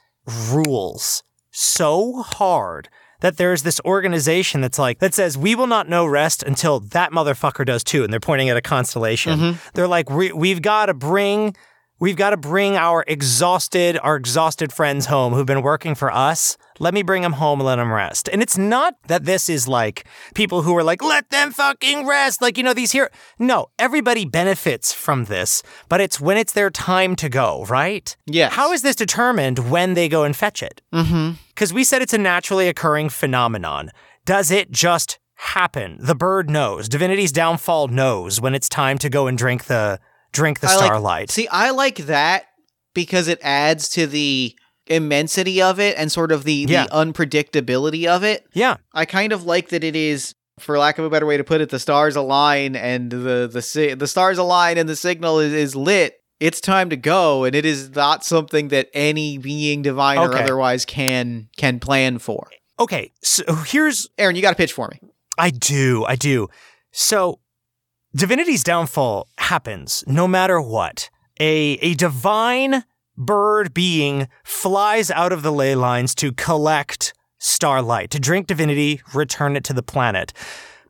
rules so hard that there's this organization that's like that says we will not know rest until that motherfucker does too and they're pointing at a constellation. Mm-hmm. They're like we, we've got to bring we've got to bring our exhausted our exhausted friends home who've been working for us let me bring them home and let them rest and it's not that this is like people who are like let them fucking rest like you know these here no everybody benefits from this but it's when it's their time to go right Yes. how is this determined when they go and fetch it mm-hmm because we said it's a naturally occurring phenomenon. Does it just happen? The bird knows. Divinity's downfall knows when it's time to go and drink the drink the I like- starlight. See, I like that because it adds to the immensity of it and sort of the, Yeah. the unpredictability of it. yeah, I kind of like that it is, for lack of a better way to put it, the stars align and the the si- the stars align and the signal is, is lit. It's time to go, and it is not something that any being, divine or otherwise, can can plan for. okay. So here's Aaron, you got a pitch for me? I do, I do. So Divinity's downfall happens no matter what. A a divine bird being flies out of the ley lines to collect starlight, to drink divinity, return it to the planet.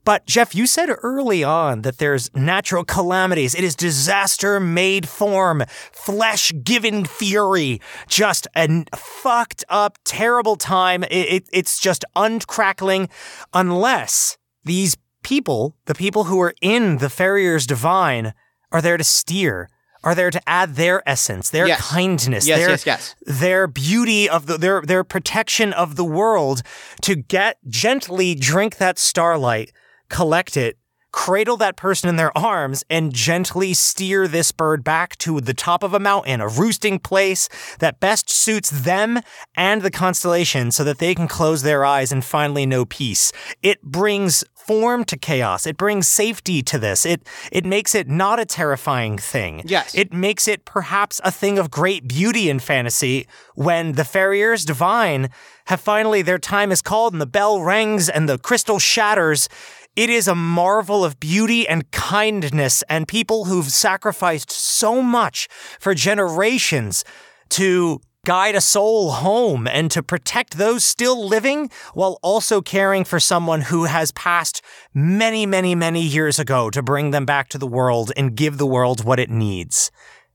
But Jeff, you said early on that there's natural calamities. It is disaster made form, flesh given fury, just a fucked up, terrible time. It, it, it's just uncrackling unless these people, the people who are in the Farrier's Divine, are there to steer, are there to add their essence, their Yes. kindness, Yes, their, yes, their beauty of the their their protection of the world to get gently drink that starlight, collect it, cradle that person in their arms, and gently steer this bird back to the top of a mountain, a roosting place that best suits them and the constellation so that they can close their eyes and finally know peace. It brings form to chaos. It brings safety to this. It it makes it not a terrifying thing. Yes. It makes it perhaps a thing of great beauty in fantasy when the farriers divine have finally their time is called and the bell rings and the crystal shatters. It is a marvel of beauty and kindness and people who've sacrificed so much for generations to guide a soul home and to protect those still living while also caring for someone who has passed many, many, many years ago to bring them back to the world and give the world what it needs.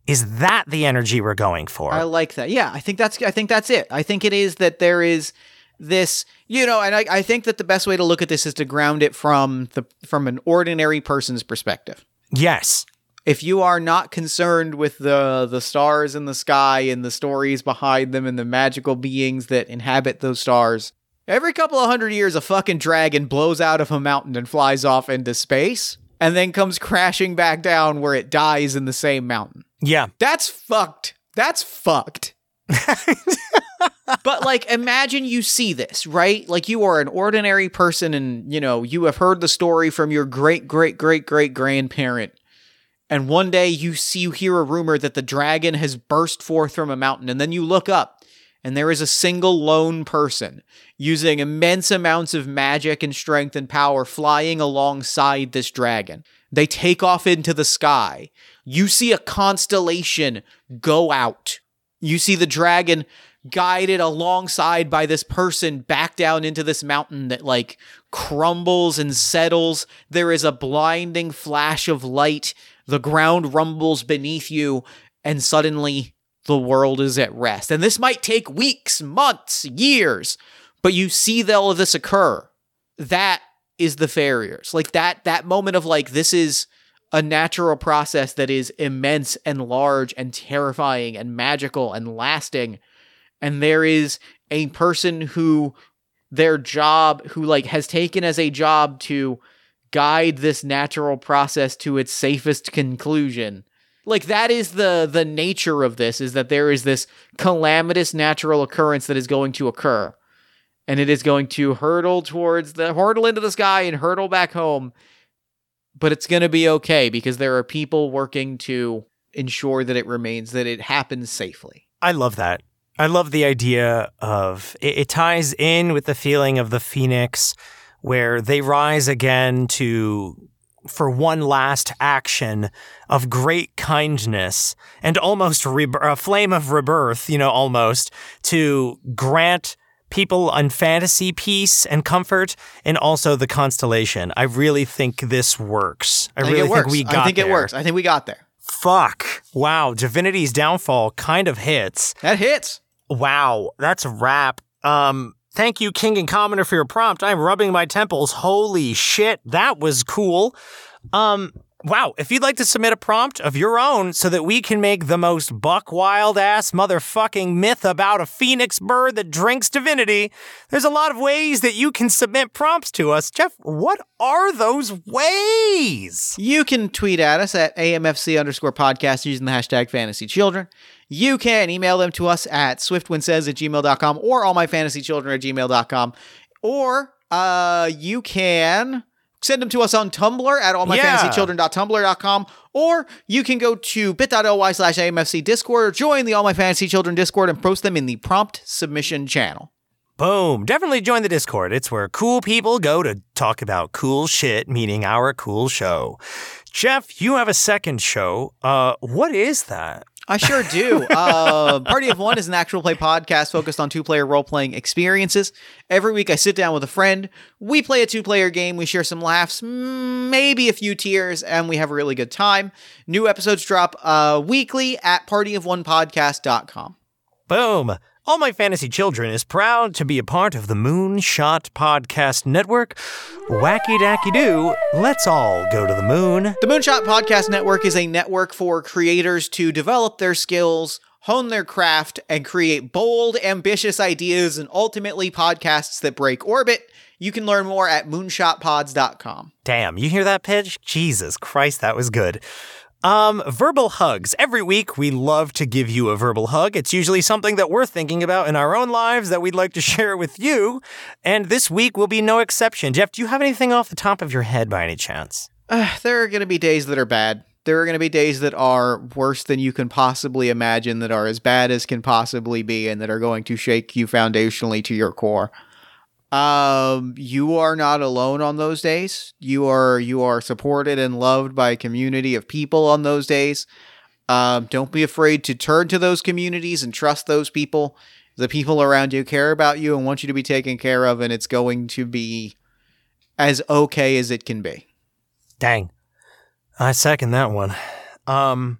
Is that the energy we're going for? I like that. Yeah, I think that's I think that's it. I think it is that there is this, you know, and I, I think that the best way to look at this is to ground it from the from an ordinary person's perspective. yes. If you are not concerned with the the stars in the sky and the stories behind them and the magical beings that inhabit those stars, every couple of hundred years a fucking dragon blows out of a mountain and flies off into space and then comes crashing back down where it dies in the same mountain. Yeah. That's fucked. That's fucked. but like imagine you see this, right? Like you are an ordinary person and you know, you have heard the story from your great great great great grandparent. And one day you see you hear a rumor that the dragon has burst forth from a mountain and then you look up and there is a single lone person using immense amounts of magic and strength and power flying alongside this dragon. They take off into the sky. You see a constellation go out. You see the dragon guided alongside by this person back down into this mountain that like crumbles and settles. There is a blinding flash of light. The ground rumbles beneath you, and suddenly the world is at rest. And this might take weeks, months, years, but you see all of this occur. That is the farriers. Like that that moment of like this is a natural process that is immense and large and terrifying and magical and lasting. And there is a person who their job who like has taken as a job to guide this natural process to its safest conclusion. Like that is the the nature of this is that there is this calamitous natural occurrence that is going to occur. And it is going to hurtle towards the hurtle into the sky and hurtle back home. But it's going to be okay because there are people working to ensure that it remains that it happens safely. I love that. I love the idea of it, it ties in with the feeling of the phoenix where they rise again to for one last action of great kindness and almost re- a flame of rebirth, you know, almost to grant people on fantasy peace and comfort and also the constellation. I really think this works. I, I think really it think we got i think it there. works i think we got there Fuck. Wow. Divinity's downfall kind of hits. that hits Wow, that's a wrap. Um, thank you, King and Commoner, for your prompt. I'm rubbing my temples. Holy shit, that was cool. Um, wow, if you'd like to submit a prompt of your own so that we can make the most buck wild ass motherfucking myth about a phoenix bird that drinks divinity, there's a lot of ways that you can submit prompts to us. Jeff, what are those ways? You can tweet at us at AMFC underscore podcast using the hashtag fantasy children. You can email them to us at swiftwindsays at gmail.com or allmyfantasychildren at gmail.com. Or uh, you can send them to us on Tumblr at allmyfantasychildren.tumblr.com. Or you can go to bit.ly slash AMFC Discord or join the All My Fantasy Children Discord and post them in the prompt submission channel. Boom. Definitely join the Discord. It's where cool people go to talk about cool shit, meaning our cool show. Jeff, you have a second show. Uh, what is that? I sure do. Uh, Party of One is an actual play podcast focused on two player role playing experiences. Every week I sit down with a friend. We play a two player game. We share some laughs, maybe a few tears, and we have a really good time. New episodes drop uh, weekly at partyofonepodcast.com. Boom. All My Fantasy Children is proud to be a part of the Moonshot Podcast Network. Wacky dacky doo, let's all go to the moon. The Moonshot Podcast Network is a network for creators to develop their skills, hone their craft, and create bold, ambitious ideas and ultimately podcasts that break orbit. You can learn more at moonshotpods.com. Damn, you hear that pitch? Jesus Christ, that was good. Um, verbal hugs. Every week we love to give you a verbal hug. It's usually something that we're thinking about in our own lives that we'd like to share with you. And this week will be no exception. Jeff, do you have anything off the top of your head by any chance? Uh, there are going to be days that are bad. There are going to be days that are worse than you can possibly imagine, that are as bad as can possibly be, and that are going to shake you foundationally to your core. Um, you are not alone on those days. You are you are supported and loved by a community of people on those days. Um, don't be afraid to turn to those communities and trust those people. The people around you care about you and want you to be taken care of, and it's going to be as okay as it can be. Dang. I second that one. Um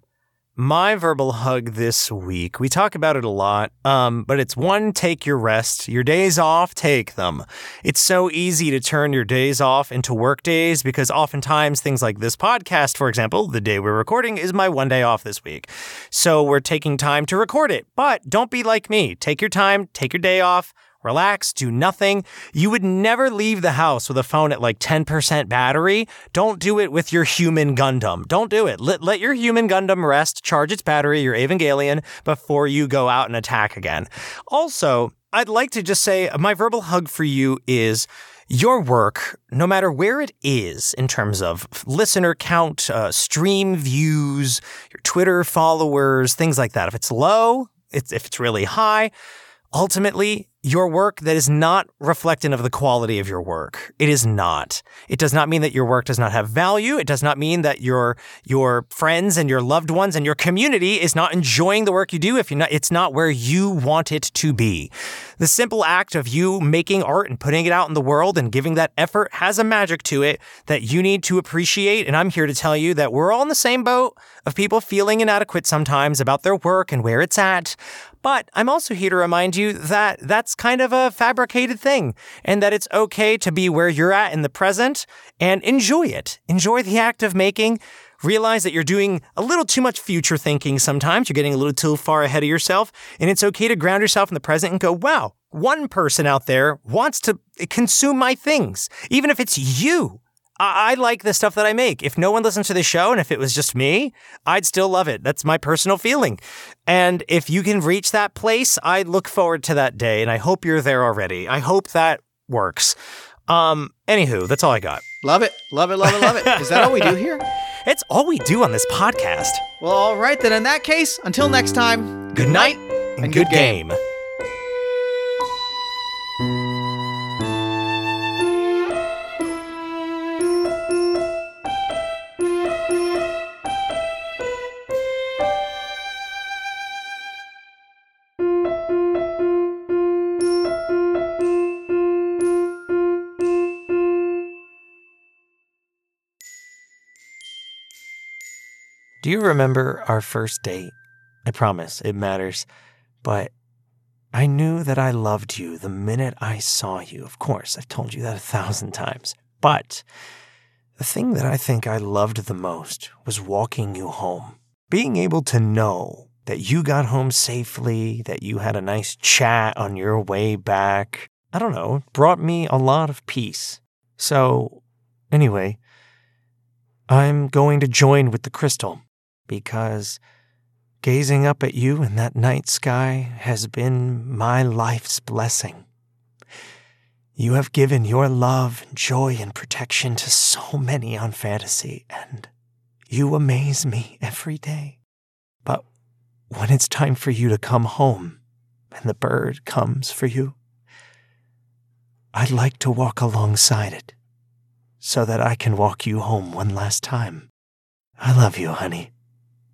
my verbal hug this week, we talk about it a lot, um, but it's one, take your rest. Your days off, take them. It's so easy to turn your days off into work days because oftentimes things like this podcast, for example, the day we're recording is my one day off this week. So we're taking time to record it. But don't be like me. Take your time, take your day off, relax, do nothing. You would never leave the house with a phone at like 10% battery. Don't do it with your human Gundam. Don't do it. Let, let your human Gundam rest, charge its battery, your Evangelion, before you go out and attack again. Also, I'd like to just say my verbal hug for you is your work, no matter where it is in terms of listener count, uh, stream views, your Twitter followers, things like that. If it's low, it's, if it's really high, ultimately, your work that is not reflective of the quality of your work. It is not. It does not mean that your work does not have value. It does not mean that your your friends and your loved ones and your community is not enjoying the work you do if you're not it's not where you want it to be. The simple act of you making art and putting it out in the world and giving that effort has a magic to it that you need to appreciate and I'm here to tell you that we're all in the same boat of people feeling inadequate sometimes about their work and where it's at. But I'm also here to remind you that that's kind of a fabricated thing and that it's okay to be where you're at in the present and enjoy it. Enjoy the act of making. Realize that you're doing a little too much future thinking sometimes. You're getting a little too far ahead of yourself. And it's okay to ground yourself in the present and go, wow, one person out there wants to consume my things, even if it's you. I, I like the stuff that I make. If no one listens to the show and if it was just me, I'd still love it. That's my personal feeling. And if you can reach that place, I look forward to that day and I hope you're there already. I hope that works. Um, anywho, that's all I got. Love it. Love it. Love it. Love it. Is that all we do here? It's all we do on this podcast. Well, all right then. In that case, until next time. Good night and, good, game. Do you remember our first date? I promise it matters. But I knew that I loved you the minute I saw you. Of course, I've told you that a thousand times. But the thing that I think I loved the most was walking you home. Being able to know that you got home safely, that you had a nice chat on your way back. I don't know, brought me a lot of peace. So, anyway, I'm going to join with the crystal because gazing up at you in that night sky has been my life's blessing. You have given your love, joy, and protection to so many on fantasy, and you amaze me every day. But when it's time for you to come home and the bird comes for you, I'd like to walk alongside it so that I can walk you home one last time. I love you, honey